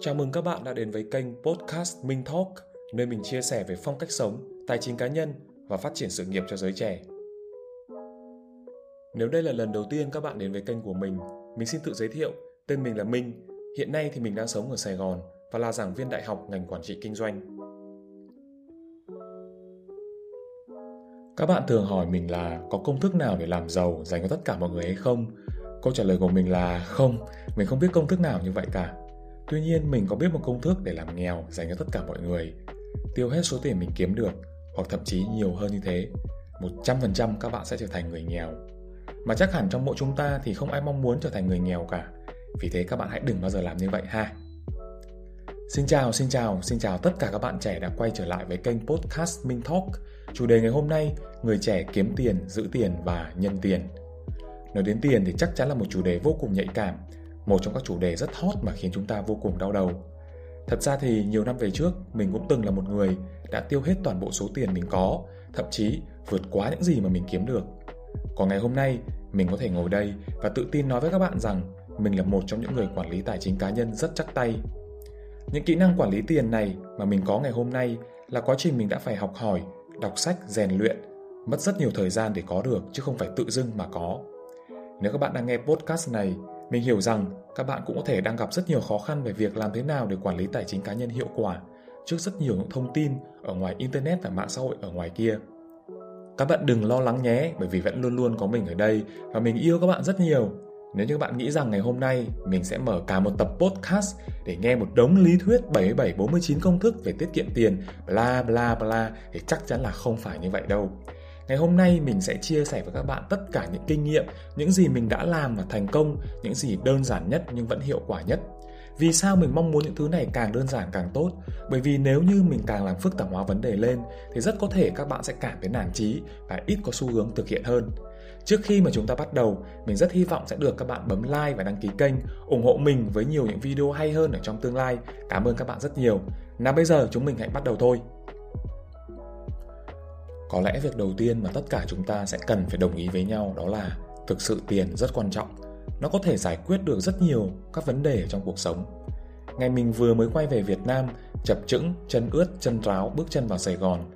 Chào mừng các bạn đã đến với kênh podcast Minh Talk, nơi mình chia sẻ về phong cách sống, tài chính cá nhân và phát triển sự nghiệp cho giới trẻ. Nếu đây là lần đầu tiên các bạn đến với kênh của mình, mình xin tự giới thiệu, tên mình là Minh. Hiện nay thì mình đang sống ở Sài Gòn và là giảng viên đại học ngành quản trị kinh doanh. Các bạn thường hỏi mình là có công thức nào để làm giàu dành cho tất cả mọi người hay không? Câu trả lời của mình là không, mình không biết công thức nào như vậy cả. Tuy nhiên mình có biết một công thức để làm nghèo dành cho tất cả mọi người. Tiêu hết số tiền mình kiếm được, hoặc thậm chí nhiều hơn như thế. 100% các bạn sẽ trở thành người nghèo. Mà chắc hẳn trong mỗi chúng ta thì không ai mong muốn trở thành người nghèo cả. Vì thế các bạn hãy đừng bao giờ làm như vậy ha. Xin chào, xin chào, xin chào tất cả các bạn trẻ đã quay trở lại với kênh podcast Minh Talk. Chủ đề ngày hôm nay, người trẻ kiếm tiền, giữ tiền và nhân tiền. Nói đến tiền thì chắc chắn là một chủ đề vô cùng nhạy cảm, một trong các chủ đề rất hot mà khiến chúng ta vô cùng đau đầu. Thật ra thì nhiều năm về trước, mình cũng từng là một người đã tiêu hết toàn bộ số tiền mình có, thậm chí vượt quá những gì mà mình kiếm được. Còn ngày hôm nay, mình có thể ngồi đây và tự tin nói với các bạn rằng mình là một trong những người quản lý tài chính cá nhân rất chắc tay. Những kỹ năng quản lý tiền này mà mình có ngày hôm nay là quá trình mình đã phải học hỏi, đọc sách, rèn luyện, mất rất nhiều thời gian để có được chứ không phải tự dưng mà có. Nếu các bạn đang nghe podcast này, mình hiểu rằng các bạn cũng có thể đang gặp rất nhiều khó khăn về việc làm thế nào để quản lý tài chính cá nhân hiệu quả trước rất nhiều những thông tin ở ngoài internet và mạng xã hội ở ngoài kia. Các bạn đừng lo lắng nhé, bởi vì vẫn luôn luôn có mình ở đây và mình yêu các bạn rất nhiều. Nếu như các bạn nghĩ rằng ngày hôm nay mình sẽ mở cả một tập podcast để nghe một đống lý thuyết 77 49 công thức về tiết kiệm tiền bla bla bla thì chắc chắn là không phải như vậy đâu. Ngày hôm nay mình sẽ chia sẻ với các bạn tất cả những kinh nghiệm, những gì mình đã làm và thành công, những gì đơn giản nhất nhưng vẫn hiệu quả nhất. Vì sao mình mong muốn những thứ này càng đơn giản càng tốt? Bởi vì nếu như mình càng làm phức tạp hóa vấn đề lên thì rất có thể các bạn sẽ cảm thấy nản trí và ít có xu hướng thực hiện hơn. Trước khi mà chúng ta bắt đầu, mình rất hy vọng sẽ được các bạn bấm like và đăng ký kênh, ủng hộ mình với nhiều những video hay hơn ở trong tương lai. Cảm ơn các bạn rất nhiều. Nào bây giờ chúng mình hãy bắt đầu thôi. Có lẽ việc đầu tiên mà tất cả chúng ta sẽ cần phải đồng ý với nhau đó là thực sự tiền rất quan trọng. Nó có thể giải quyết được rất nhiều các vấn đề trong cuộc sống. Ngày mình vừa mới quay về Việt Nam, chập chững, chân ướt, chân ráo bước chân vào Sài Gòn.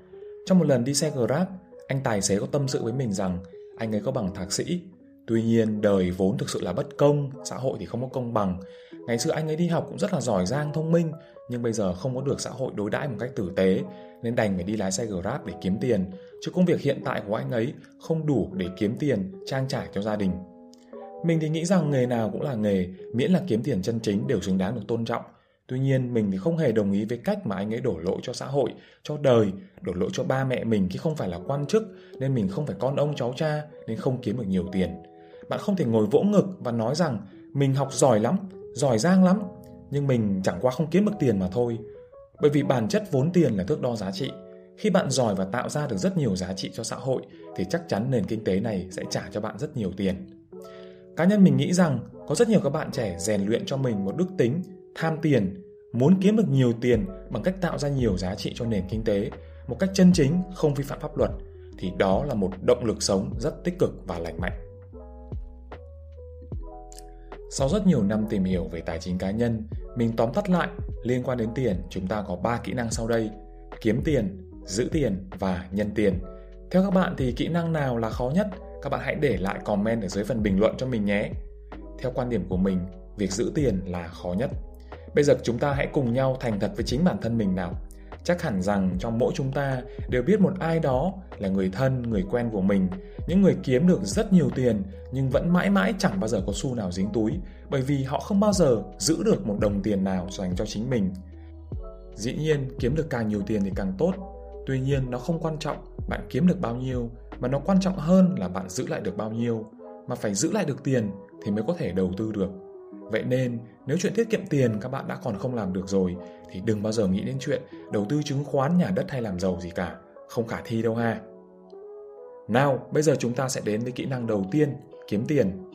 Trong một lần đi xe Grab, anh tài xế có tâm sự với mình rằng anh ấy có bằng thạc sĩ. Tuy nhiên đời vốn thực sự là bất công, xã hội thì không có công bằng. Ngày xưa anh ấy đi học cũng rất là giỏi giang, thông minh, nhưng bây giờ không có được xã hội đối đãi một cách tử tế nên đành phải đi lái xe Grab để kiếm tiền, chứ công việc hiện tại của anh ấy không đủ để kiếm tiền trang trải cho gia đình. Mình thì nghĩ rằng nghề nào cũng là nghề, miễn là kiếm tiền chân chính đều xứng đáng được tôn trọng. Tuy nhiên mình thì không hề đồng ý với cách mà anh ấy đổ lỗi cho xã hội, cho đời, đổ lỗi cho ba mẹ mình khi không phải là quan chức nên mình không phải con ông cháu cha nên không kiếm được nhiều tiền. Bạn không thể ngồi vỗ ngực và nói rằng mình học giỏi lắm, giỏi giang lắm, nhưng mình chẳng qua không kiếm được tiền mà thôi. Bởi vì bản chất vốn tiền là thước đo giá trị. Khi bạn giỏi và tạo ra được rất nhiều giá trị cho xã hội thì chắc chắn nền kinh tế này sẽ trả cho bạn rất nhiều tiền. Cá nhân mình nghĩ rằng có rất nhiều các bạn trẻ rèn luyện cho mình một đức tính tham tiền, muốn kiếm được nhiều tiền bằng cách tạo ra nhiều giá trị cho nền kinh tế một cách chân chính, không vi phạm pháp luật thì đó là một động lực sống rất tích cực và lành mạnh. Sau rất nhiều năm tìm hiểu về tài chính cá nhân, mình tóm tắt lại liên quan đến tiền chúng ta có 3 kỹ năng sau đây: kiếm tiền, giữ tiền và nhân tiền. Theo các bạn thì kỹ năng nào là khó nhất? Các bạn hãy để lại comment ở dưới phần bình luận cho mình nhé. Theo quan điểm của mình, việc giữ tiền là khó nhất. Bây giờ chúng ta hãy cùng nhau thành thật với chính bản thân mình nào chắc hẳn rằng trong mỗi chúng ta đều biết một ai đó là người thân, người quen của mình, những người kiếm được rất nhiều tiền nhưng vẫn mãi mãi chẳng bao giờ có xu nào dính túi, bởi vì họ không bao giờ giữ được một đồng tiền nào dành cho chính mình. Dĩ nhiên, kiếm được càng nhiều tiền thì càng tốt. Tuy nhiên, nó không quan trọng bạn kiếm được bao nhiêu, mà nó quan trọng hơn là bạn giữ lại được bao nhiêu. Mà phải giữ lại được tiền thì mới có thể đầu tư được. Vậy nên, nếu chuyện tiết kiệm tiền các bạn đã còn không làm được rồi thì đừng bao giờ nghĩ đến chuyện đầu tư chứng khoán, nhà đất hay làm giàu gì cả, không khả thi đâu ha. Nào, bây giờ chúng ta sẽ đến với kỹ năng đầu tiên, kiếm tiền.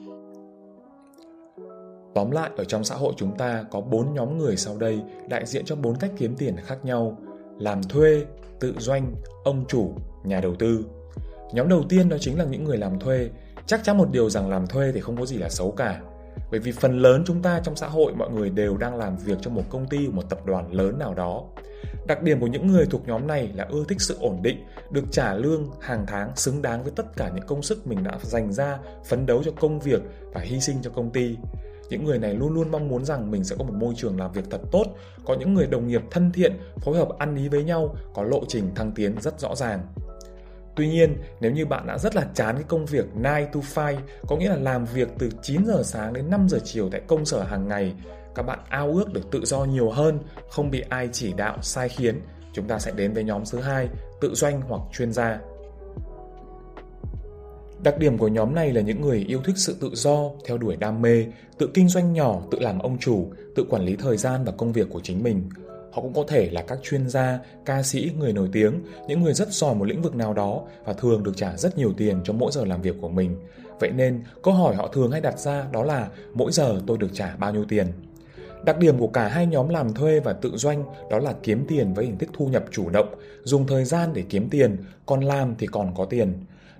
Tóm lại, ở trong xã hội chúng ta có bốn nhóm người sau đây đại diện cho bốn cách kiếm tiền khác nhau: làm thuê, tự doanh, ông chủ, nhà đầu tư. Nhóm đầu tiên đó chính là những người làm thuê. Chắc chắn một điều rằng làm thuê thì không có gì là xấu cả bởi vì phần lớn chúng ta trong xã hội mọi người đều đang làm việc cho một công ty, một tập đoàn lớn nào đó. Đặc điểm của những người thuộc nhóm này là ưa thích sự ổn định, được trả lương hàng tháng xứng đáng với tất cả những công sức mình đã dành ra, phấn đấu cho công việc và hy sinh cho công ty. Những người này luôn luôn mong muốn rằng mình sẽ có một môi trường làm việc thật tốt, có những người đồng nghiệp thân thiện, phối hợp ăn ý với nhau, có lộ trình thăng tiến rất rõ ràng. Tuy nhiên, nếu như bạn đã rất là chán cái công việc 9 to 5, có nghĩa là làm việc từ 9 giờ sáng đến 5 giờ chiều tại công sở hàng ngày, các bạn ao ước được tự do nhiều hơn, không bị ai chỉ đạo sai khiến, chúng ta sẽ đến với nhóm thứ hai, tự doanh hoặc chuyên gia. Đặc điểm của nhóm này là những người yêu thích sự tự do, theo đuổi đam mê, tự kinh doanh nhỏ, tự làm ông chủ, tự quản lý thời gian và công việc của chính mình. Họ cũng có thể là các chuyên gia, ca sĩ, người nổi tiếng, những người rất giỏi một lĩnh vực nào đó và thường được trả rất nhiều tiền cho mỗi giờ làm việc của mình. Vậy nên, câu hỏi họ thường hay đặt ra đó là mỗi giờ tôi được trả bao nhiêu tiền? Đặc điểm của cả hai nhóm làm thuê và tự doanh đó là kiếm tiền với hình thức thu nhập chủ động, dùng thời gian để kiếm tiền, còn làm thì còn có tiền.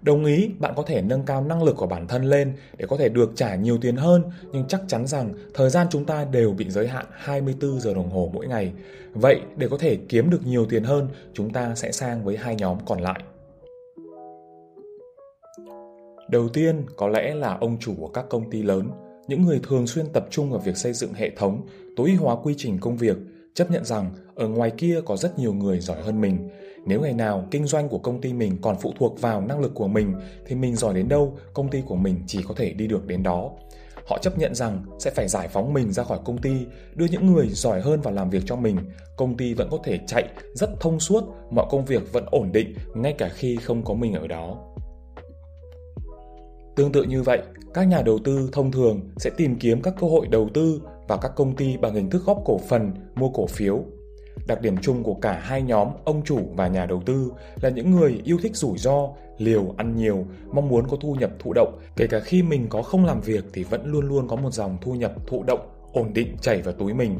Đồng ý, bạn có thể nâng cao năng lực của bản thân lên để có thể được trả nhiều tiền hơn, nhưng chắc chắn rằng thời gian chúng ta đều bị giới hạn 24 giờ đồng hồ mỗi ngày. Vậy, để có thể kiếm được nhiều tiền hơn, chúng ta sẽ sang với hai nhóm còn lại. Đầu tiên, có lẽ là ông chủ của các công ty lớn, những người thường xuyên tập trung vào việc xây dựng hệ thống, tối ưu hóa quy trình công việc, chấp nhận rằng ở ngoài kia có rất nhiều người giỏi hơn mình. Nếu ngày nào kinh doanh của công ty mình còn phụ thuộc vào năng lực của mình thì mình giỏi đến đâu, công ty của mình chỉ có thể đi được đến đó. Họ chấp nhận rằng sẽ phải giải phóng mình ra khỏi công ty, đưa những người giỏi hơn vào làm việc cho mình. Công ty vẫn có thể chạy rất thông suốt, mọi công việc vẫn ổn định ngay cả khi không có mình ở đó. Tương tự như vậy, các nhà đầu tư thông thường sẽ tìm kiếm các cơ hội đầu tư vào các công ty bằng hình thức góp cổ phần, mua cổ phiếu. Đặc điểm chung của cả hai nhóm ông chủ và nhà đầu tư là những người yêu thích rủi ro, liều ăn nhiều, mong muốn có thu nhập thụ động, kể cả khi mình có không làm việc thì vẫn luôn luôn có một dòng thu nhập thụ động ổn định chảy vào túi mình.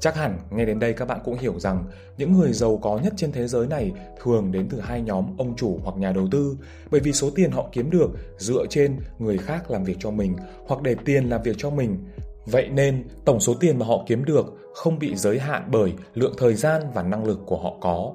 Chắc hẳn nghe đến đây các bạn cũng hiểu rằng những người giàu có nhất trên thế giới này thường đến từ hai nhóm ông chủ hoặc nhà đầu tư bởi vì số tiền họ kiếm được dựa trên người khác làm việc cho mình hoặc để tiền làm việc cho mình. Vậy nên, tổng số tiền mà họ kiếm được không bị giới hạn bởi lượng thời gian và năng lực của họ có.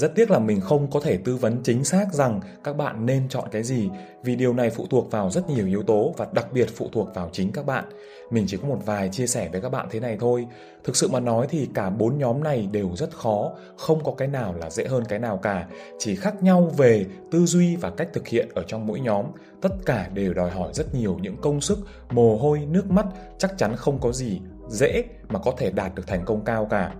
Rất tiếc là mình không có thể tư vấn chính xác rằng các bạn nên chọn cái gì vì điều này phụ thuộc vào rất nhiều yếu tố và đặc biệt phụ thuộc vào chính các bạn. Mình chỉ có một vài chia sẻ với các bạn thế này thôi. Thực sự mà nói thì cả bốn nhóm này đều rất khó, không có cái nào là dễ hơn cái nào cả, chỉ khác nhau về tư duy và cách thực hiện ở trong mỗi nhóm. Tất cả đều đòi hỏi rất nhiều những công sức, mồ hôi, nước mắt, chắc chắn không có gì dễ mà có thể đạt được thành công cao cả.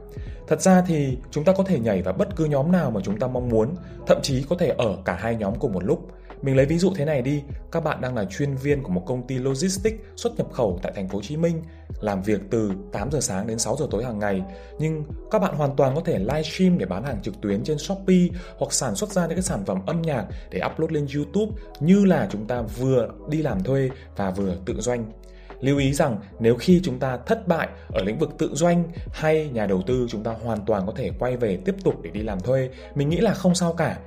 Thật ra thì chúng ta có thể nhảy vào bất cứ nhóm nào mà chúng ta mong muốn, thậm chí có thể ở cả hai nhóm cùng một lúc. Mình lấy ví dụ thế này đi, các bạn đang là chuyên viên của một công ty logistics xuất nhập khẩu tại thành phố Hồ Chí Minh, làm việc từ 8 giờ sáng đến 6 giờ tối hàng ngày, nhưng các bạn hoàn toàn có thể livestream để bán hàng trực tuyến trên Shopee hoặc sản xuất ra những cái sản phẩm âm nhạc để upload lên YouTube như là chúng ta vừa đi làm thuê và vừa tự doanh lưu ý rằng nếu khi chúng ta thất bại ở lĩnh vực tự doanh hay nhà đầu tư, chúng ta hoàn toàn có thể quay về tiếp tục để đi làm thuê. Mình nghĩ là không sao cả.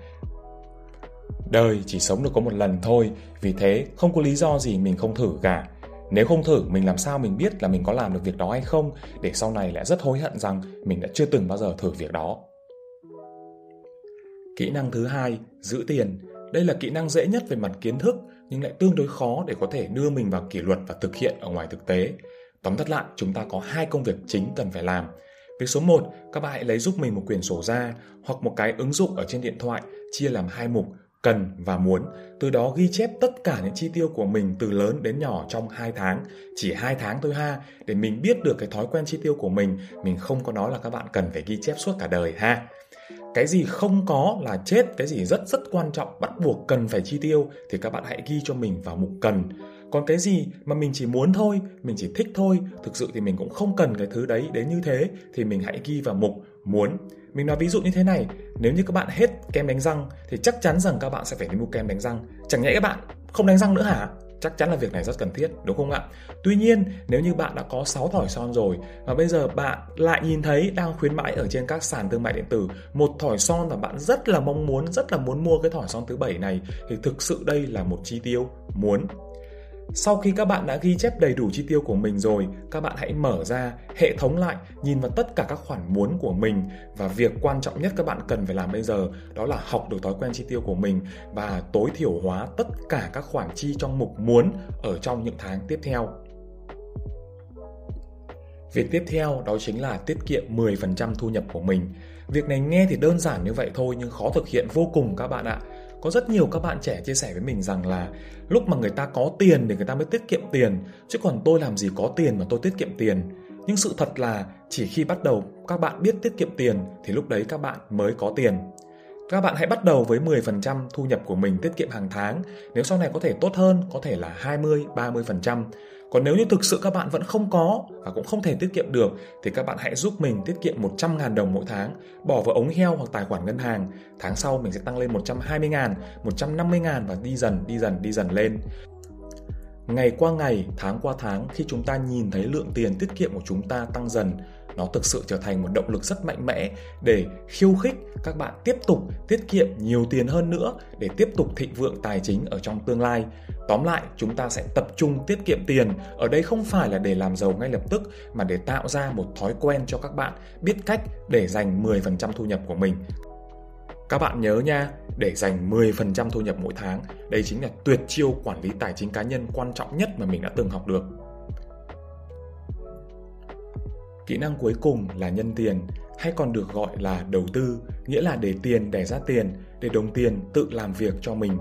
Đời chỉ sống được có một lần thôi, vì thế không có lý do gì mình không thử cả. Nếu không thử, mình làm sao mình biết là mình có làm được việc đó hay không? Để sau này lại rất hối hận rằng mình đã chưa từng bao giờ thử việc đó. Kỹ năng thứ hai, giữ tiền đây là kỹ năng dễ nhất về mặt kiến thức nhưng lại tương đối khó để có thể đưa mình vào kỷ luật và thực hiện ở ngoài thực tế. Tóm tắt lại, chúng ta có hai công việc chính cần phải làm. Việc số 1, các bạn hãy lấy giúp mình một quyển sổ ra hoặc một cái ứng dụng ở trên điện thoại chia làm hai mục cần và muốn, từ đó ghi chép tất cả những chi tiêu của mình từ lớn đến nhỏ trong 2 tháng, chỉ 2 tháng thôi ha, để mình biết được cái thói quen chi tiêu của mình, mình không có nói là các bạn cần phải ghi chép suốt cả đời ha cái gì không có là chết, cái gì rất rất quan trọng, bắt buộc cần phải chi tiêu thì các bạn hãy ghi cho mình vào mục cần. Còn cái gì mà mình chỉ muốn thôi, mình chỉ thích thôi, thực sự thì mình cũng không cần cái thứ đấy. Đến như thế thì mình hãy ghi vào mục muốn. Mình nói ví dụ như thế này, nếu như các bạn hết kem đánh răng thì chắc chắn rằng các bạn sẽ phải đi mua kem đánh răng. Chẳng nhẽ các bạn không đánh răng nữa hả? Chắc chắn là việc này rất cần thiết, đúng không ạ? Tuy nhiên, nếu như bạn đã có 6 thỏi son rồi và bây giờ bạn lại nhìn thấy đang khuyến mãi ở trên các sàn thương mại điện tử, một thỏi son và bạn rất là mong muốn, rất là muốn mua cái thỏi son thứ bảy này, thì thực sự đây là một chi tiêu muốn sau khi các bạn đã ghi chép đầy đủ chi tiêu của mình rồi, các bạn hãy mở ra, hệ thống lại, nhìn vào tất cả các khoản muốn của mình và việc quan trọng nhất các bạn cần phải làm bây giờ đó là học được thói quen chi tiêu của mình và tối thiểu hóa tất cả các khoản chi trong mục muốn ở trong những tháng tiếp theo. Việc tiếp theo đó chính là tiết kiệm 10% thu nhập của mình. Việc này nghe thì đơn giản như vậy thôi nhưng khó thực hiện vô cùng các bạn ạ. Có rất nhiều các bạn trẻ chia sẻ với mình rằng là lúc mà người ta có tiền thì người ta mới tiết kiệm tiền, chứ còn tôi làm gì có tiền mà tôi tiết kiệm tiền. Nhưng sự thật là chỉ khi bắt đầu các bạn biết tiết kiệm tiền thì lúc đấy các bạn mới có tiền. Các bạn hãy bắt đầu với 10% thu nhập của mình tiết kiệm hàng tháng. Nếu sau này có thể tốt hơn, có thể là 20, 30%. Còn nếu như thực sự các bạn vẫn không có và cũng không thể tiết kiệm được thì các bạn hãy giúp mình tiết kiệm 100.000 đồng mỗi tháng, bỏ vào ống heo hoặc tài khoản ngân hàng. Tháng sau mình sẽ tăng lên 120.000, 150.000 và đi dần, đi dần, đi dần lên. Ngày qua ngày, tháng qua tháng khi chúng ta nhìn thấy lượng tiền tiết kiệm của chúng ta tăng dần nó thực sự trở thành một động lực rất mạnh mẽ để khiêu khích các bạn tiếp tục tiết kiệm nhiều tiền hơn nữa để tiếp tục thịnh vượng tài chính ở trong tương lai. Tóm lại, chúng ta sẽ tập trung tiết kiệm tiền. Ở đây không phải là để làm giàu ngay lập tức mà để tạo ra một thói quen cho các bạn biết cách để dành 10% thu nhập của mình. Các bạn nhớ nha, để dành 10% thu nhập mỗi tháng, đây chính là tuyệt chiêu quản lý tài chính cá nhân quan trọng nhất mà mình đã từng học được. Kỹ năng cuối cùng là nhân tiền, hay còn được gọi là đầu tư, nghĩa là để tiền đẻ ra tiền, để đồng tiền tự làm việc cho mình.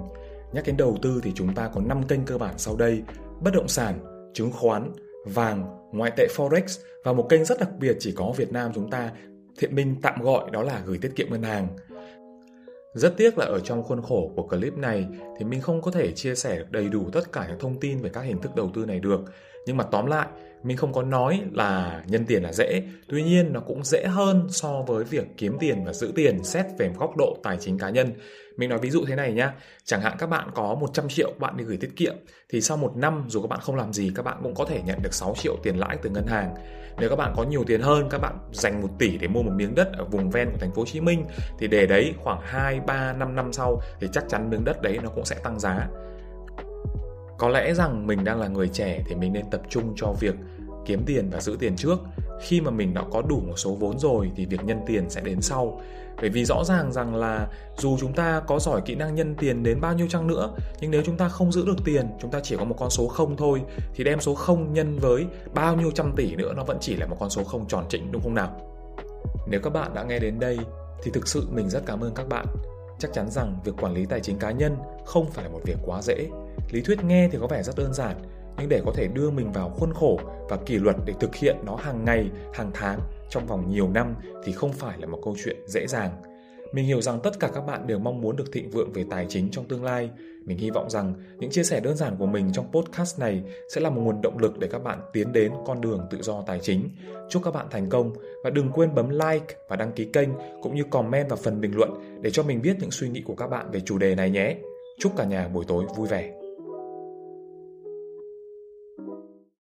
Nhắc đến đầu tư thì chúng ta có 5 kênh cơ bản sau đây: bất động sản, chứng khoán, vàng, ngoại tệ forex và một kênh rất đặc biệt chỉ có Việt Nam chúng ta Thiện Minh tạm gọi đó là gửi tiết kiệm ngân hàng. Rất tiếc là ở trong khuôn khổ của clip này thì mình không có thể chia sẻ đầy đủ tất cả những thông tin về các hình thức đầu tư này được. Nhưng mà tóm lại, mình không có nói là nhân tiền là dễ, tuy nhiên nó cũng dễ hơn so với việc kiếm tiền và giữ tiền xét về góc độ tài chính cá nhân. Mình nói ví dụ thế này nhá, chẳng hạn các bạn có 100 triệu bạn đi gửi tiết kiệm thì sau một năm dù các bạn không làm gì các bạn cũng có thể nhận được 6 triệu tiền lãi từ ngân hàng. Nếu các bạn có nhiều tiền hơn, các bạn dành 1 tỷ để mua một miếng đất ở vùng ven của thành phố Hồ Chí Minh thì để đấy khoảng 2 3 5 năm sau thì chắc chắn miếng đất đấy nó cũng sẽ tăng giá. Có lẽ rằng mình đang là người trẻ thì mình nên tập trung cho việc kiếm tiền và giữ tiền trước. Khi mà mình đã có đủ một số vốn rồi thì việc nhân tiền sẽ đến sau. Bởi vì rõ ràng rằng là dù chúng ta có giỏi kỹ năng nhân tiền đến bao nhiêu chăng nữa Nhưng nếu chúng ta không giữ được tiền, chúng ta chỉ có một con số không thôi Thì đem số không nhân với bao nhiêu trăm tỷ nữa nó vẫn chỉ là một con số không tròn trĩnh đúng không nào? Nếu các bạn đã nghe đến đây thì thực sự mình rất cảm ơn các bạn Chắc chắn rằng việc quản lý tài chính cá nhân không phải là một việc quá dễ Lý thuyết nghe thì có vẻ rất đơn giản nhưng để có thể đưa mình vào khuôn khổ và kỷ luật để thực hiện nó hàng ngày, hàng tháng trong vòng nhiều năm thì không phải là một câu chuyện dễ dàng. Mình hiểu rằng tất cả các bạn đều mong muốn được thịnh vượng về tài chính trong tương lai. Mình hy vọng rằng những chia sẻ đơn giản của mình trong podcast này sẽ là một nguồn động lực để các bạn tiến đến con đường tự do tài chính. Chúc các bạn thành công và đừng quên bấm like và đăng ký kênh cũng như comment vào phần bình luận để cho mình biết những suy nghĩ của các bạn về chủ đề này nhé. Chúc cả nhà buổi tối vui vẻ.